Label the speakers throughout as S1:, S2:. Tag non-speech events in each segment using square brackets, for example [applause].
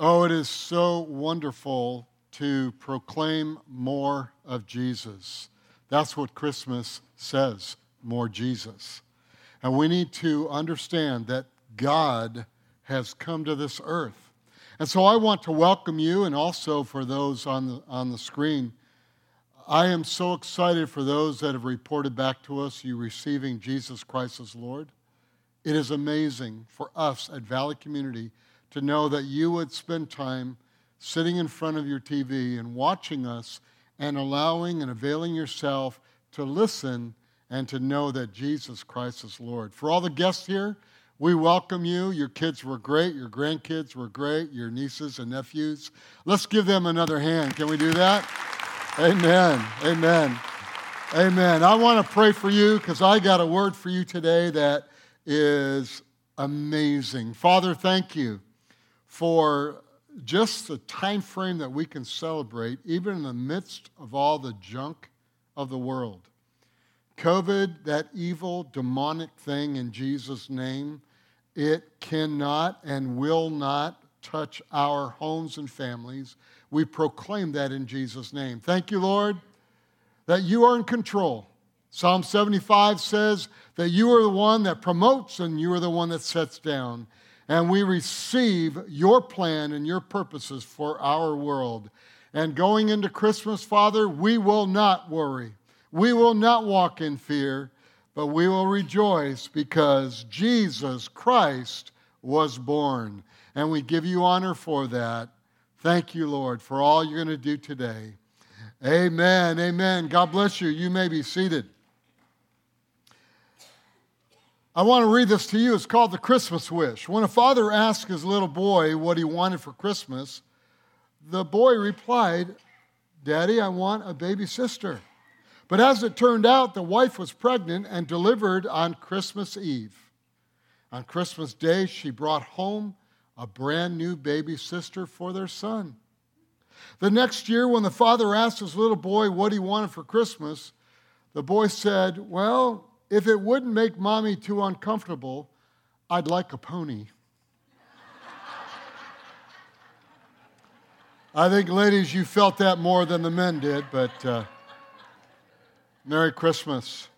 S1: Oh, it is so wonderful to proclaim more of Jesus. That's what Christmas says more Jesus. And we need to understand that God has come to this earth. And so I want to welcome you, and also for those on the, on the screen. I am so excited for those that have reported back to us you receiving Jesus Christ as Lord. It is amazing for us at Valley Community to know that you would spend time sitting in front of your TV and watching us and allowing and availing yourself to listen and to know that Jesus Christ is Lord. For all the guests here, we welcome you. Your kids were great. Your grandkids were great. Your nieces and nephews. Let's give them another hand. Can we do that? Amen. Amen. Amen. I want to pray for you because I got a word for you today that is amazing. Father, thank you for just the time frame that we can celebrate, even in the midst of all the junk of the world. COVID, that evil, demonic thing in Jesus' name, it cannot and will not touch our homes and families. We proclaim that in Jesus' name. Thank you, Lord, that you are in control. Psalm 75 says that you are the one that promotes and you are the one that sets down. And we receive your plan and your purposes for our world. And going into Christmas, Father, we will not worry. We will not walk in fear, but we will rejoice because Jesus Christ was born. And we give you honor for that. Thank you, Lord, for all you're going to do today. Amen. Amen. God bless you. You may be seated. I want to read this to you. It's called the Christmas Wish. When a father asked his little boy what he wanted for Christmas, the boy replied, Daddy, I want a baby sister. But as it turned out, the wife was pregnant and delivered on Christmas Eve. On Christmas Day, she brought home a brand new baby sister for their son. The next year, when the father asked his little boy what he wanted for Christmas, the boy said, Well, if it wouldn't make mommy too uncomfortable, I'd like a pony. I think, ladies, you felt that more than the men did, but. Uh, Merry Christmas.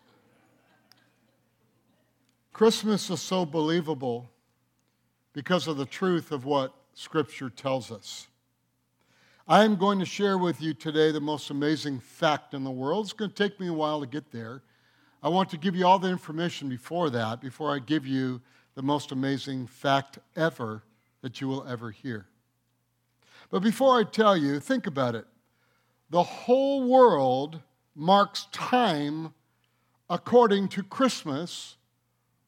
S1: Christmas is so believable because of the truth of what Scripture tells us. I am going to share with you today the most amazing fact in the world. It's going to take me a while to get there. I want to give you all the information before that, before I give you the most amazing fact ever that you will ever hear. But before I tell you, think about it. The whole world marks time according to Christmas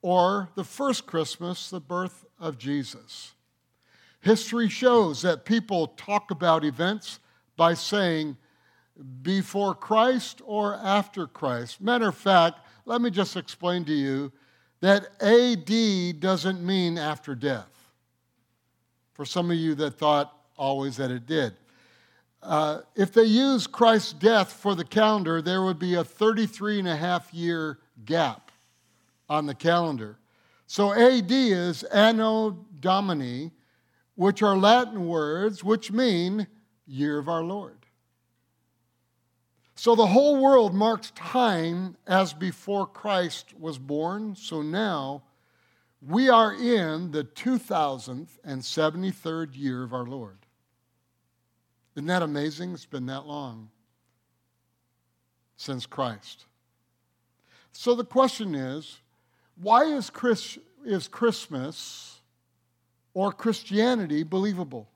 S1: or the first Christmas, the birth of Jesus. History shows that people talk about events by saying before Christ or after Christ. Matter of fact, let me just explain to you that AD doesn't mean after death. For some of you that thought always that it did. Uh, if they use Christ's death for the calendar, there would be a 33 and a half year gap on the calendar. So AD is Anno Domini, which are Latin words which mean year of our Lord. So the whole world marked time as before Christ was born. So now we are in the 2073rd year of our Lord. Isn't that amazing? It's been that long since Christ. So the question is why is, Chris, is Christmas or Christianity believable?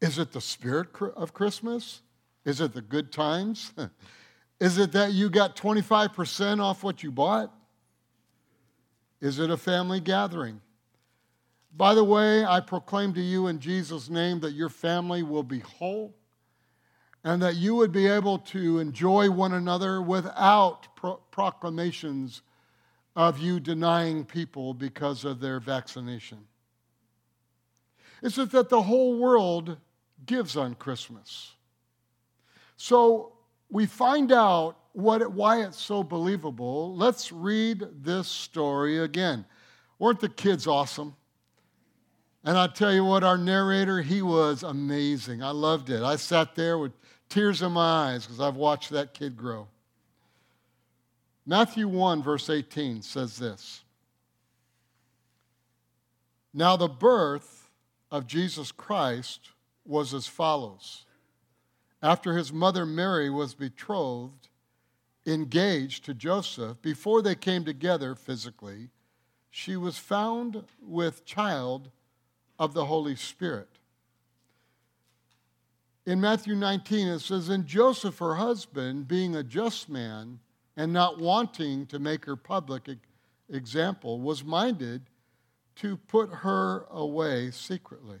S1: Is it the spirit of Christmas? Is it the good times? [laughs] is it that you got 25% off what you bought? Is it a family gathering? By the way, I proclaim to you in Jesus' name that your family will be whole and that you would be able to enjoy one another without pro- proclamations of you denying people because of their vaccination. Is it that the whole world gives on Christmas? So we find out what it, why it's so believable. Let's read this story again. Weren't the kids awesome? And I tell you what, our narrator, he was amazing. I loved it. I sat there with tears in my eyes because I've watched that kid grow. Matthew 1, verse 18 says this Now the birth of Jesus Christ was as follows. After his mother Mary was betrothed, engaged to Joseph, before they came together physically, she was found with child of the Holy Spirit. In Matthew 19, it says, And Joseph, her husband, being a just man and not wanting to make her public example, was minded to put her away secretly.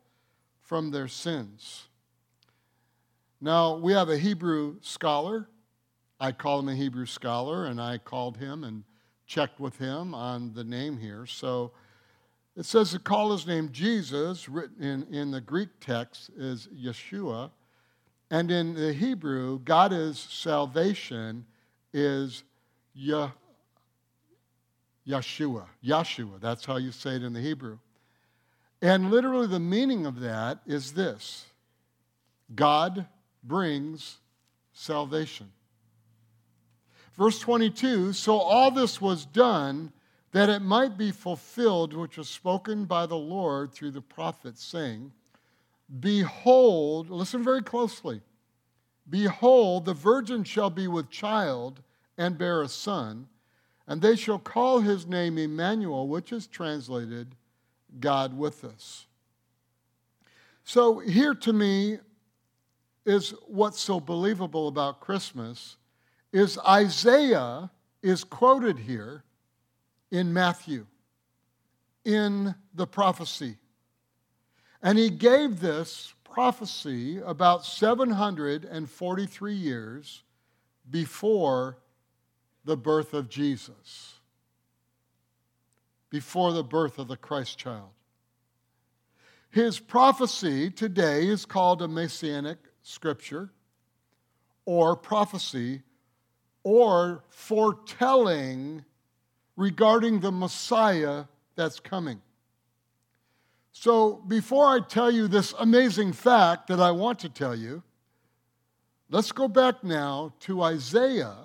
S1: from their sins. Now, we have a Hebrew scholar. I call him a Hebrew scholar, and I called him and checked with him on the name here. So it says to call his name Jesus, written in, in the Greek text, is Yeshua. And in the Hebrew, God is salvation is Yeshua. Yeshua. That's how you say it in the Hebrew. And literally, the meaning of that is this God brings salvation. Verse 22 So all this was done that it might be fulfilled which was spoken by the Lord through the prophet, saying, Behold, listen very closely. Behold, the virgin shall be with child and bear a son, and they shall call his name Emmanuel, which is translated God with us. So, here to me is what's so believable about Christmas is Isaiah is quoted here in Matthew in the prophecy. And he gave this prophecy about 743 years before the birth of Jesus, before the birth of the Christ child. His prophecy today is called a messianic scripture or prophecy or foretelling regarding the Messiah that's coming. So, before I tell you this amazing fact that I want to tell you, let's go back now to Isaiah,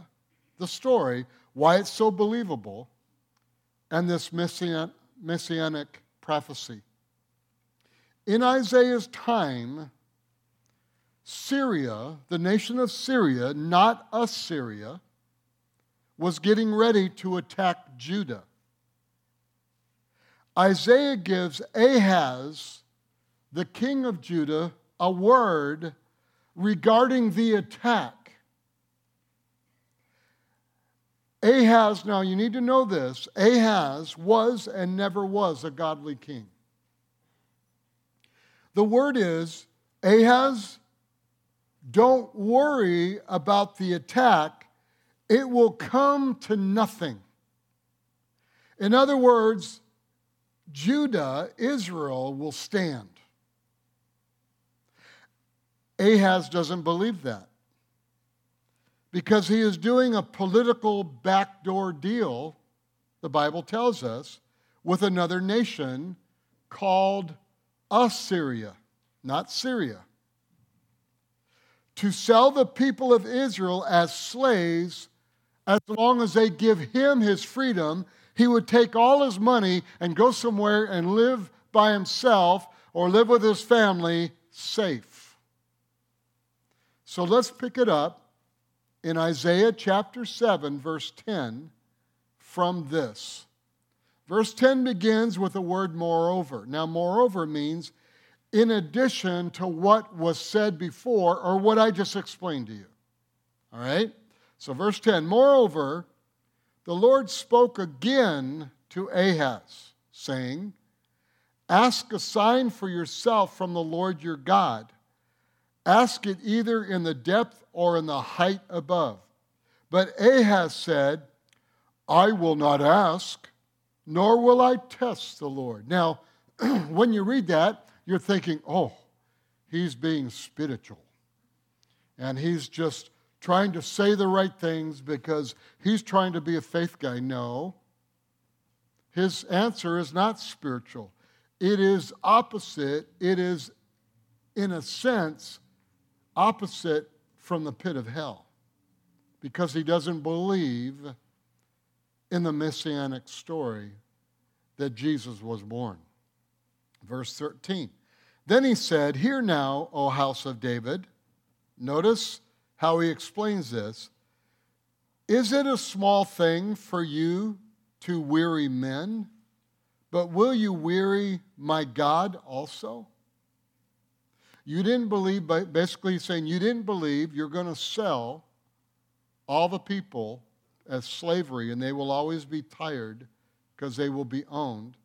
S1: the story, why it's so believable, and this messianic prophecy. In Isaiah's time, Syria, the nation of Syria, not Assyria, was getting ready to attack Judah. Isaiah gives Ahaz, the king of Judah, a word regarding the attack. Ahaz, now you need to know this Ahaz was and never was a godly king. The word is Ahaz, don't worry about the attack, it will come to nothing. In other words, Judah, Israel, will stand. Ahaz doesn't believe that because he is doing a political backdoor deal, the Bible tells us, with another nation called Assyria, not Syria to sell the people of Israel as slaves as long as they give him his freedom. He would take all his money and go somewhere and live by himself or live with his family safe. So let's pick it up in Isaiah chapter 7, verse 10, from this. Verse 10 begins with the word moreover. Now, moreover means in addition to what was said before or what I just explained to you. All right? So, verse 10 Moreover, the Lord spoke again to Ahaz, saying, Ask a sign for yourself from the Lord your God. Ask it either in the depth or in the height above. But Ahaz said, I will not ask, nor will I test the Lord. Now, [clears throat] when you read that, you're thinking, oh, he's being spiritual. And he's just trying to say the right things because he's trying to be a faith guy. No. His answer is not spiritual, it is opposite. It is, in a sense, opposite from the pit of hell because he doesn't believe in the messianic story that Jesus was born. Verse 13. Then he said, Hear now, O house of David. Notice how he explains this. Is it a small thing for you to weary men? But will you weary my God also? You didn't believe, basically saying you didn't believe you're going to sell all the people as slavery and they will always be tired because they will be owned.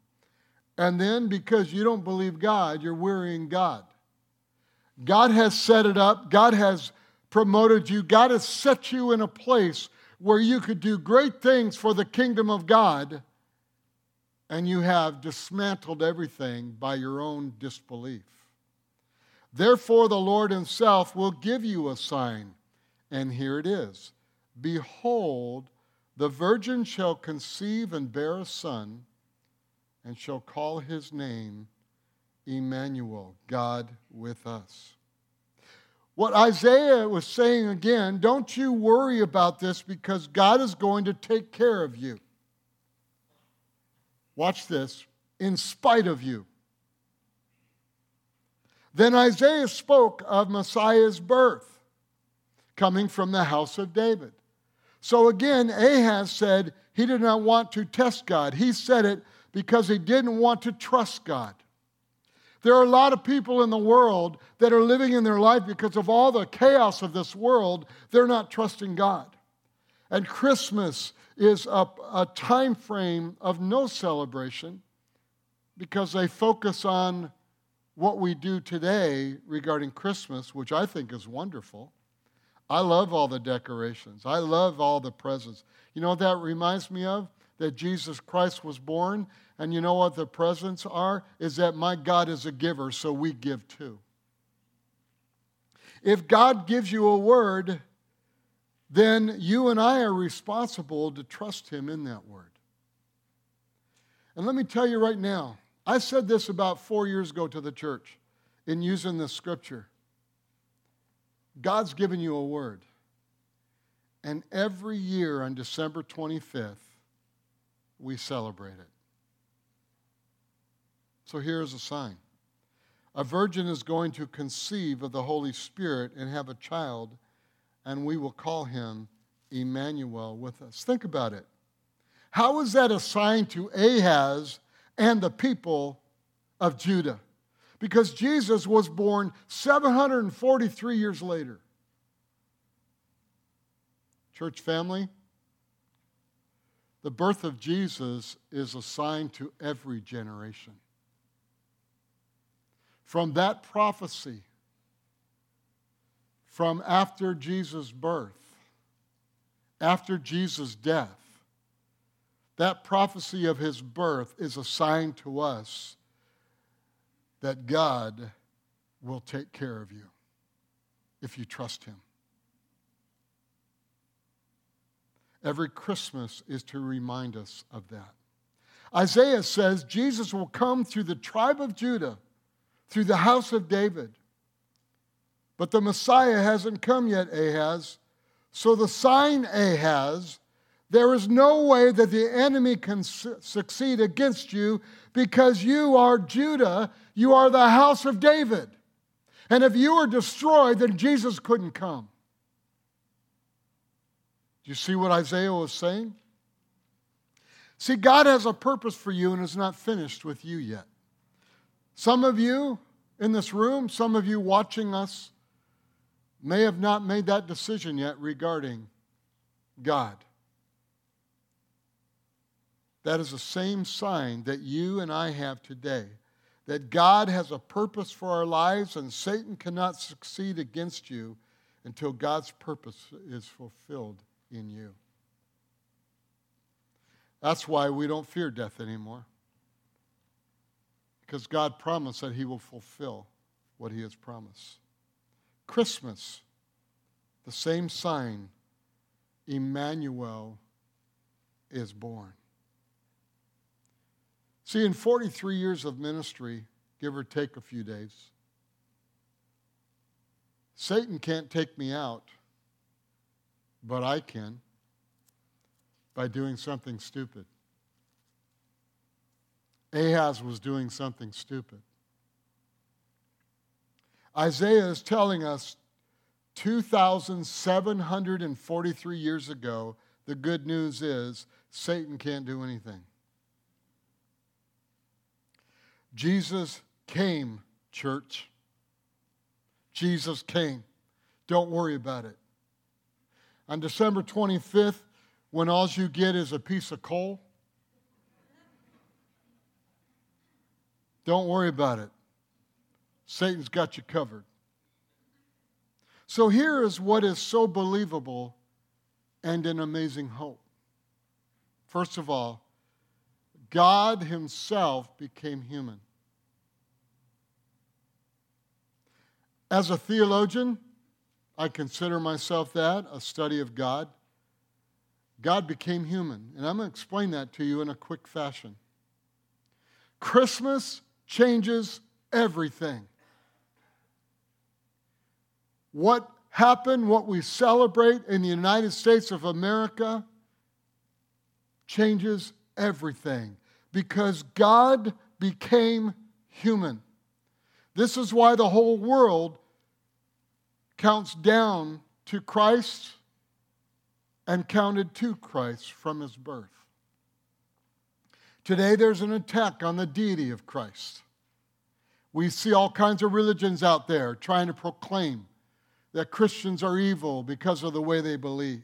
S1: And then because you don't believe God, you're wearying God. God has set it up, God has promoted you, God has set you in a place where you could do great things for the kingdom of God, and you have dismantled everything by your own disbelief. Therefore, the Lord Himself will give you a sign, and here it is Behold, the virgin shall conceive and bear a son, and shall call his name Emmanuel, God with us. What Isaiah was saying again, don't you worry about this because God is going to take care of you. Watch this, in spite of you. Then Isaiah spoke of Messiah's birth coming from the house of David. So again, Ahaz said he did not want to test God. He said it because he didn't want to trust God. There are a lot of people in the world that are living in their life because of all the chaos of this world, they're not trusting God. And Christmas is a, a time frame of no celebration because they focus on what we do today regarding Christmas, which I think is wonderful. I love all the decorations. I love all the presents. You know what that reminds me of? That Jesus Christ was born. And you know what the presents are? Is that my God is a giver, so we give too. If God gives you a word, then you and I are responsible to trust Him in that word. And let me tell you right now, I said this about four years ago to the church in using this scripture. God's given you a word. And every year on December 25th, we celebrate it. So here's a sign a virgin is going to conceive of the Holy Spirit and have a child, and we will call him Emmanuel with us. Think about it. How is that a sign to Ahaz and the people of Judah? because Jesus was born 743 years later. Church family, the birth of Jesus is a sign to every generation. From that prophecy, from after Jesus' birth, after Jesus' death, that prophecy of his birth is a sign to us that God will take care of you if you trust Him. Every Christmas is to remind us of that. Isaiah says Jesus will come through the tribe of Judah, through the house of David. But the Messiah hasn't come yet, Ahaz. So the sign Ahaz there is no way that the enemy can su- succeed against you because you are Judah. You are the house of David. And if you are destroyed, then Jesus couldn't come. Do you see what Isaiah was saying? See, God has a purpose for you and is not finished with you yet. Some of you in this room, some of you watching us, may have not made that decision yet regarding God. That is the same sign that you and I have today that God has a purpose for our lives and Satan cannot succeed against you until God's purpose is fulfilled in you. That's why we don't fear death anymore. Because God promised that He will fulfill what He has promised. Christmas, the same sign, Emmanuel is born. See, in 43 years of ministry, give or take a few days, Satan can't take me out, but I can by doing something stupid. Ahaz was doing something stupid. Isaiah is telling us 2,743 years ago, the good news is Satan can't do anything. Jesus came, church. Jesus came. Don't worry about it. On December 25th, when all you get is a piece of coal, don't worry about it. Satan's got you covered. So here is what is so believable and an amazing hope. First of all, God Himself became human. As a theologian, I consider myself that, a study of God. God became human. And I'm going to explain that to you in a quick fashion. Christmas changes everything. What happened, what we celebrate in the United States of America, changes everything because God became human. This is why the whole world counts down to Christ and counted to Christ from his birth. Today, there's an attack on the deity of Christ. We see all kinds of religions out there trying to proclaim that Christians are evil because of the way they believe.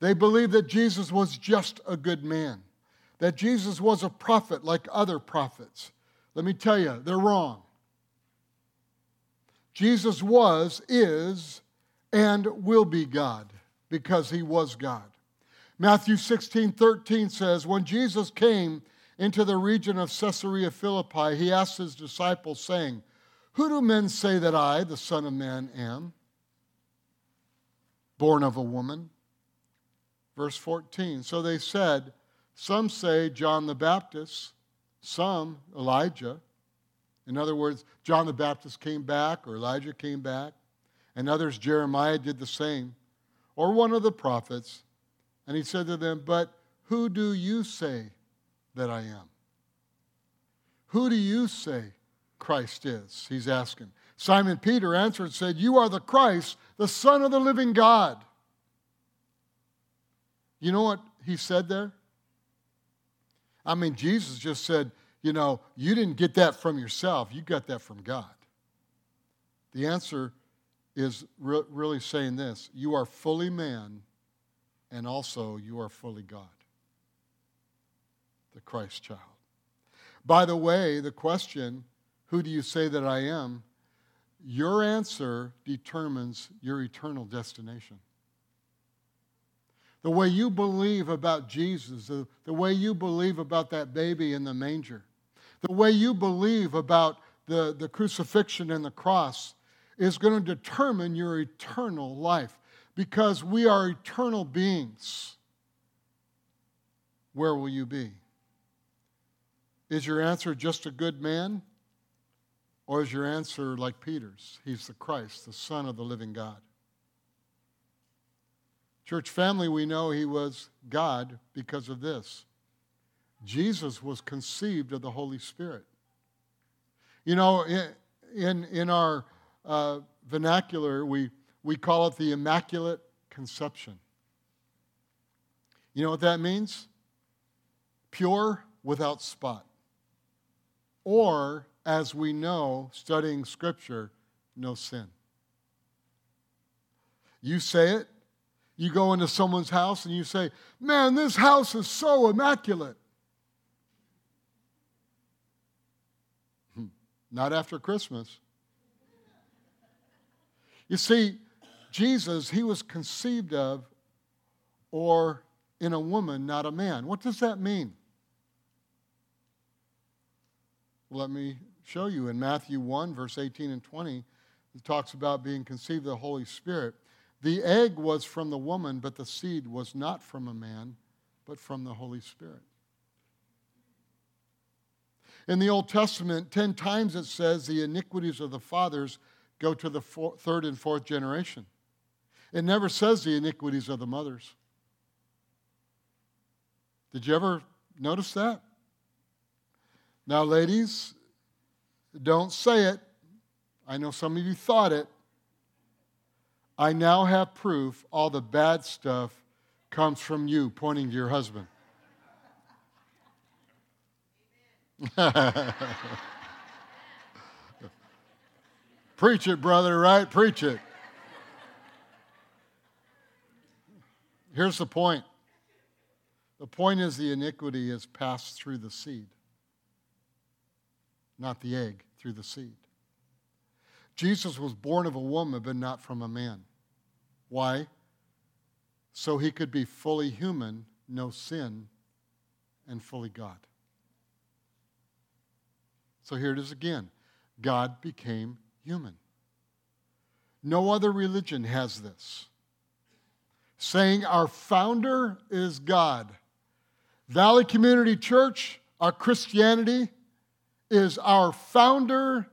S1: They believe that Jesus was just a good man, that Jesus was a prophet like other prophets. Let me tell you, they're wrong. Jesus was, is, and will be God because he was God. Matthew 16 13 says, When Jesus came into the region of Caesarea Philippi, he asked his disciples, saying, Who do men say that I, the Son of Man, am? Born of a woman. Verse 14. So they said, Some say John the Baptist, some Elijah. In other words, John the Baptist came back, or Elijah came back, and others, Jeremiah, did the same, or one of the prophets. And he said to them, But who do you say that I am? Who do you say Christ is? He's asking. Simon Peter answered and said, You are the Christ, the Son of the living God. You know what he said there? I mean, Jesus just said, you know, you didn't get that from yourself, you got that from God. The answer is re- really saying this you are fully man, and also you are fully God, the Christ child. By the way, the question, who do you say that I am? Your answer determines your eternal destination. The way you believe about Jesus, the, the way you believe about that baby in the manger, the way you believe about the, the crucifixion and the cross is going to determine your eternal life because we are eternal beings. Where will you be? Is your answer just a good man? Or is your answer like Peter's? He's the Christ, the Son of the living God. Church family, we know he was God because of this. Jesus was conceived of the Holy Spirit. You know, in, in our uh, vernacular, we, we call it the Immaculate Conception. You know what that means? Pure without spot. Or, as we know, studying Scripture, no sin. You say it, you go into someone's house and you say, Man, this house is so immaculate. Hmm. Not after Christmas. You see, Jesus, he was conceived of or in a woman, not a man. What does that mean? Let me show you in Matthew 1, verse 18 and 20. It talks about being conceived of the Holy Spirit. The egg was from the woman, but the seed was not from a man, but from the Holy Spirit. In the Old Testament, 10 times it says the iniquities of the fathers go to the four, third and fourth generation. It never says the iniquities of the mothers. Did you ever notice that? Now, ladies, don't say it. I know some of you thought it. I now have proof all the bad stuff comes from you, pointing to your husband. [laughs] Preach it, brother, right? Preach it. Here's the point the point is the iniquity is passed through the seed, not the egg, through the seed. Jesus was born of a woman, but not from a man. Why? So he could be fully human, no sin, and fully God. So here it is again God became human. No other religion has this. Saying our founder is God. Valley Community Church, our Christianity, is our founder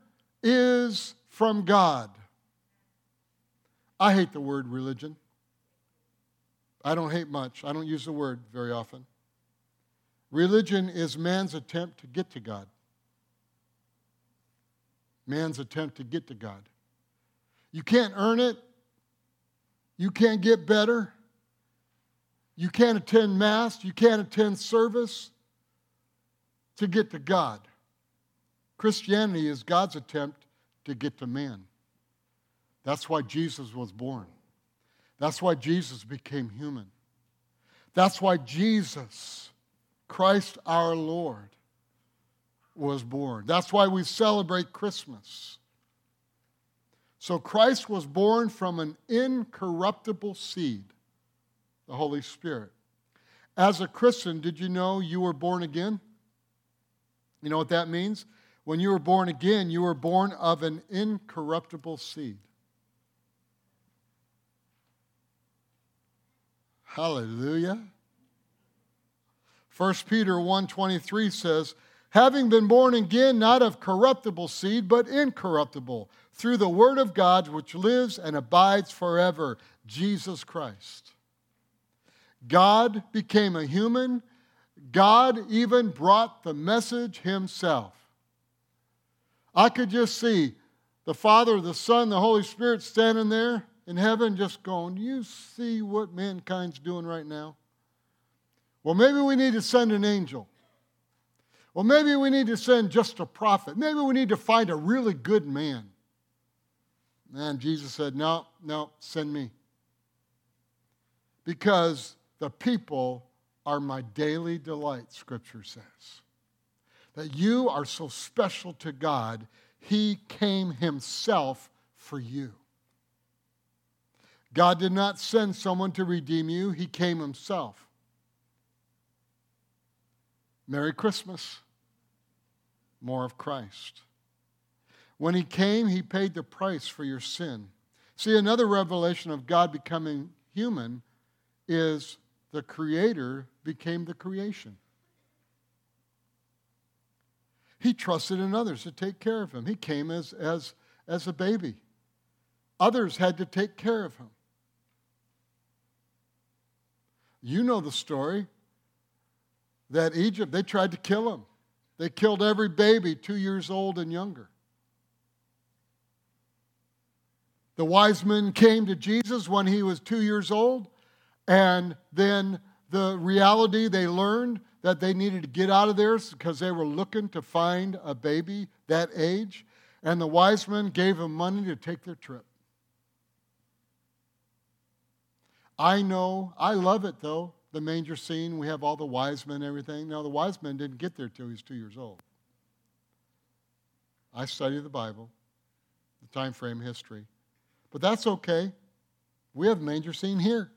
S1: is from God. I hate the word religion. I don't hate much. I don't use the word very often. Religion is man's attempt to get to God. Man's attempt to get to God. You can't earn it. You can't get better. You can't attend Mass. You can't attend service to get to God. Christianity is God's attempt to get to man. That's why Jesus was born. That's why Jesus became human. That's why Jesus, Christ our Lord, was born. That's why we celebrate Christmas. So Christ was born from an incorruptible seed, the Holy Spirit. As a Christian, did you know you were born again? You know what that means? When you were born again, you were born of an incorruptible seed. Hallelujah. 1 Peter 1:23 says, "Having been born again not of corruptible seed, but incorruptible, through the word of God which lives and abides forever, Jesus Christ." God became a human. God even brought the message himself. I could just see the Father, the Son, the Holy Spirit standing there in heaven just going, you see what mankind's doing right now? Well, maybe we need to send an angel. Well, maybe we need to send just a prophet. Maybe we need to find a really good man. And Jesus said, No, no, send me. Because the people are my daily delight, Scripture says. That you are so special to God, He came Himself for you. God did not send someone to redeem you, He came Himself. Merry Christmas. More of Christ. When He came, He paid the price for your sin. See, another revelation of God becoming human is the Creator became the creation. He trusted in others to take care of him. He came as, as, as a baby. Others had to take care of him. You know the story that Egypt, they tried to kill him. They killed every baby two years old and younger. The wise men came to Jesus when he was two years old, and then the reality they learned that they needed to get out of there because they were looking to find a baby that age, and the wise men gave them money to take their trip. I know, I love it though, the manger scene. We have all the wise men and everything. Now, the wise men didn't get there till he was two years old. I study the Bible, the time frame history. But that's okay. We have manger scene here.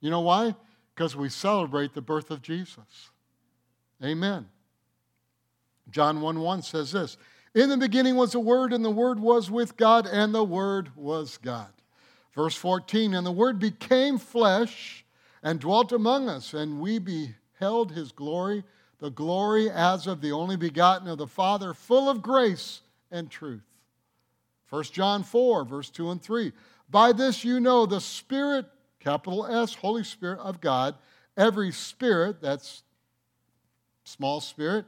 S1: You know why? Because we celebrate the birth of Jesus. Amen. John 1 1 says this In the beginning was the Word, and the Word was with God, and the Word was God. Verse 14 And the Word became flesh and dwelt among us, and we beheld his glory, the glory as of the only begotten of the Father, full of grace and truth. 1 John 4, verse 2 and 3. By this you know the Spirit, capital S, Holy Spirit of God, every spirit, that's small spirit,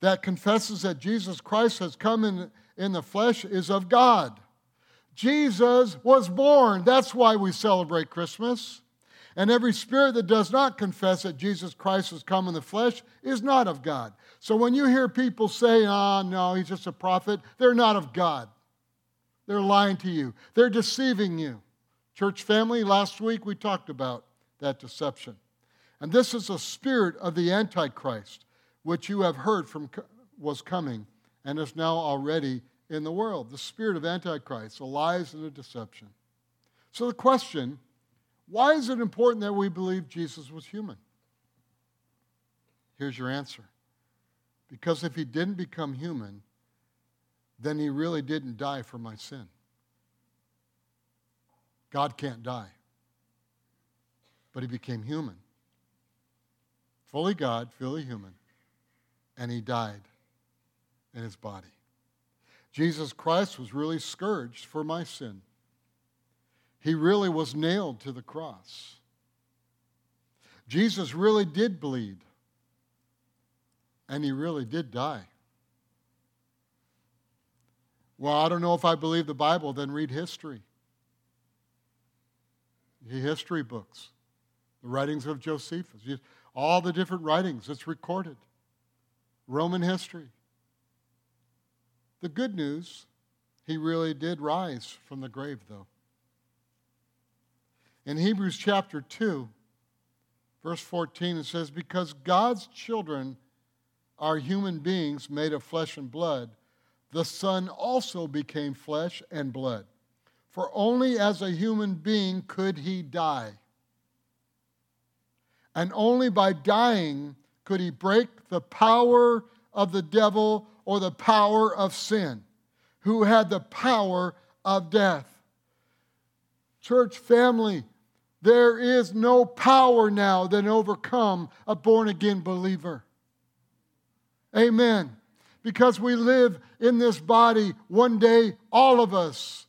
S1: that confesses that Jesus Christ has come in, in the flesh is of God. Jesus was born. That's why we celebrate Christmas. And every spirit that does not confess that Jesus Christ has come in the flesh is not of God. So when you hear people say, oh, no, he's just a prophet, they're not of God. They're lying to you, they're deceiving you. Church family, last week we talked about that deception. And this is a spirit of the Antichrist, which you have heard from was coming and is now already in the world. The spirit of Antichrist, the lies and the deception. So the question why is it important that we believe Jesus was human? Here's your answer. Because if he didn't become human, then he really didn't die for my sin. God can't die. But he became human. Fully God, fully human. And he died in his body. Jesus Christ was really scourged for my sin. He really was nailed to the cross. Jesus really did bleed, and he really did die. Well, I don't know if I believe the Bible, then read history. The history books, the writings of Josephus, all the different writings that's recorded, Roman history. The good news, he really did rise from the grave, though. In Hebrews chapter 2, verse 14, it says, Because God's children are human beings made of flesh and blood, the Son also became flesh and blood. For only as a human being could he die. And only by dying could he break the power of the devil or the power of sin, who had the power of death. Church family, there is no power now that overcome a born again believer. Amen. Because we live in this body, one day all of us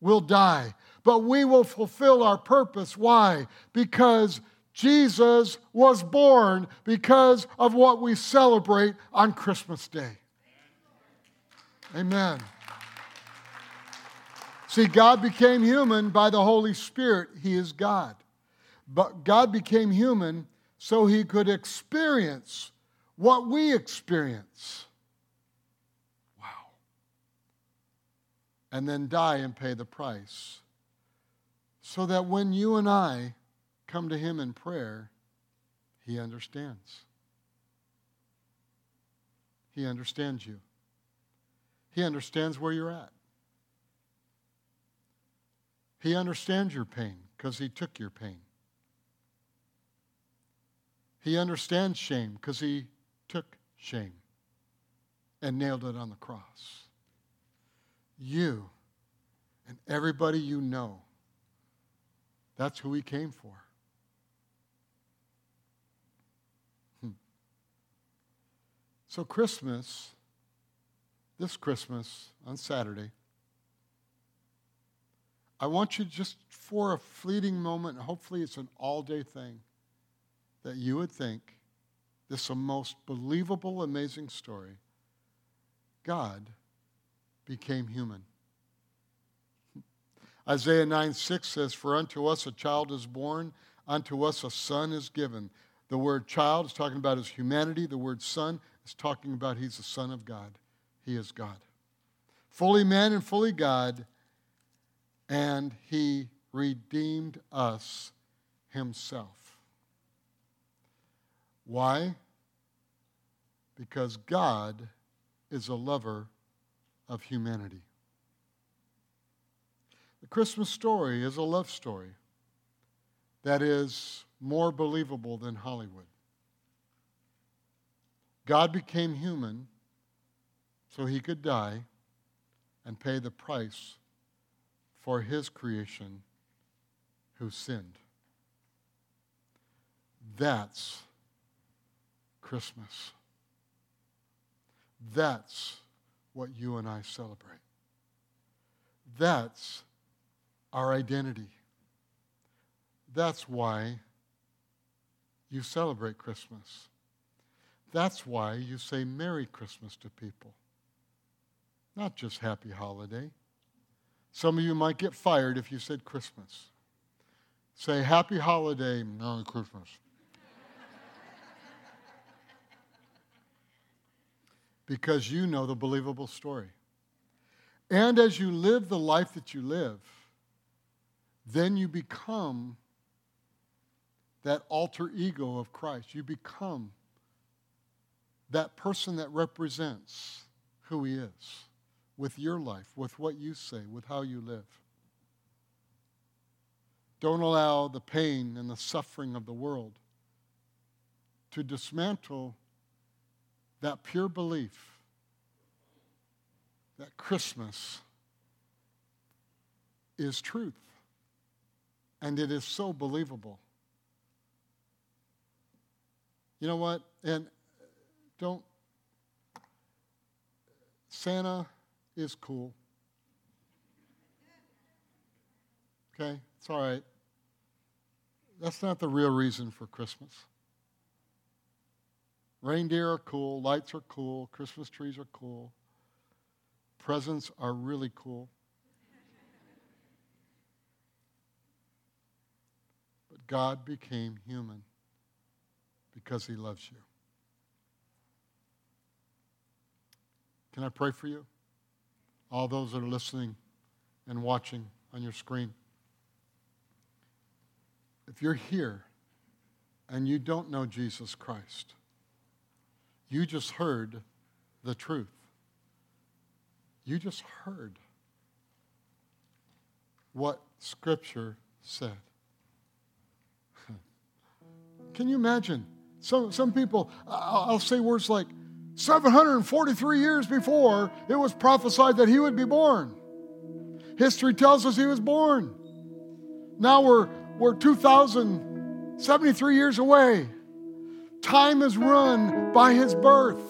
S1: will die. But we will fulfill our purpose. Why? Because Jesus was born because of what we celebrate on Christmas Day. Amen. See, God became human by the Holy Spirit. He is God. But God became human so he could experience what we experience. Wow. And then die and pay the price. So that when you and I come to him in prayer, he understands. He understands you. He understands where you're at. He understands your pain because He took your pain. He understands shame because He took shame and nailed it on the cross. You and everybody you know, that's who He came for. Hmm. So, Christmas, this Christmas on Saturday, I want you just for a fleeting moment, and hopefully it's an all day thing, that you would think this is a most believable, amazing story. God became human. [laughs] Isaiah 9 6 says, For unto us a child is born, unto us a son is given. The word child is talking about his humanity. The word son is talking about he's the son of God. He is God. Fully man and fully God and he redeemed us himself. Why? Because God is a lover of humanity. The Christmas story is a love story that is more believable than Hollywood. God became human so he could die and pay the price for his creation who sinned. That's Christmas. That's what you and I celebrate. That's our identity. That's why you celebrate Christmas. That's why you say Merry Christmas to people, not just Happy Holiday. Some of you might get fired if you said Christmas. Say Happy Holiday, Merry Christmas. because you know the believable story. And as you live the life that you live, then you become that alter ego of Christ. You become that person that represents who He is with your life, with what you say, with how you live. Don't allow the pain and the suffering of the world to dismantle that pure belief that Christmas is truth and it is so believable. You know what? And don't, Santa is cool. Okay? It's all right. That's not the real reason for Christmas. Reindeer are cool, lights are cool, Christmas trees are cool, presents are really cool. But God became human because he loves you. Can I pray for you? All those that are listening and watching on your screen. If you're here and you don't know Jesus Christ, you just heard the truth. You just heard what Scripture said. [laughs] Can you imagine? Some, some people, I'll say words like 743 years before it was prophesied that he would be born. History tells us he was born. Now we're, we're 2,073 years away. Time is run by his birth.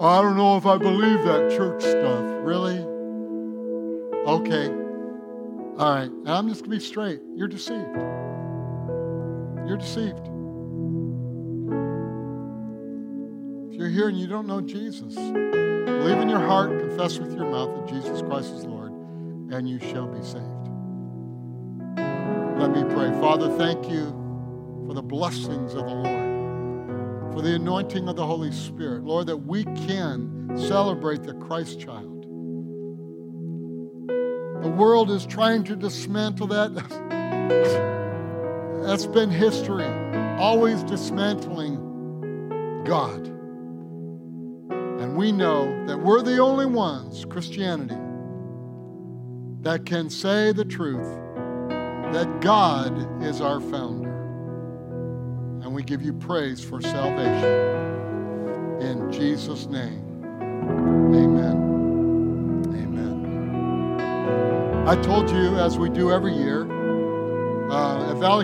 S1: I don't know if I believe that church stuff. Really? Okay. All right. I'm just going to be straight. You're deceived. You're deceived. If you're here and you don't know Jesus, believe in your heart, confess with your mouth that Jesus Christ is Lord, and you shall be saved. Let me pray. Father, thank you for the blessings of the Lord, for the anointing of the Holy Spirit. Lord, that we can celebrate the Christ child. The world is trying to dismantle that. [laughs] That's been history, always dismantling God. And we know that we're the only ones, Christianity, that can say the truth that God is our founder And we give you praise for salvation. In Jesus' name, amen. Amen. I told you, as we do every year, uh, at Valley